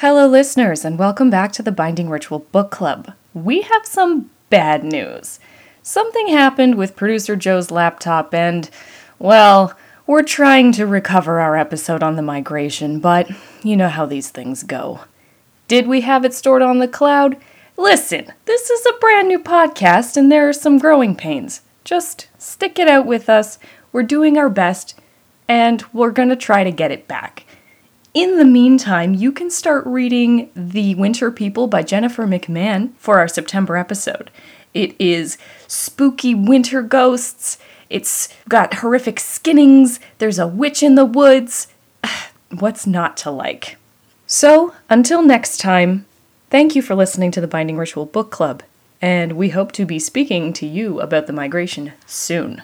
Hello, listeners, and welcome back to the Binding Ritual Book Club. We have some bad news. Something happened with producer Joe's laptop, and, well, we're trying to recover our episode on the migration, but you know how these things go. Did we have it stored on the cloud? Listen, this is a brand new podcast, and there are some growing pains. Just stick it out with us. We're doing our best, and we're gonna try to get it back. In the meantime, you can start reading The Winter People by Jennifer McMahon for our September episode. It is spooky winter ghosts. It's got horrific skinnings. There's a witch in the woods. What's not to like? So, until next time, thank you for listening to the Binding Ritual Book Club, and we hope to be speaking to you about the migration soon.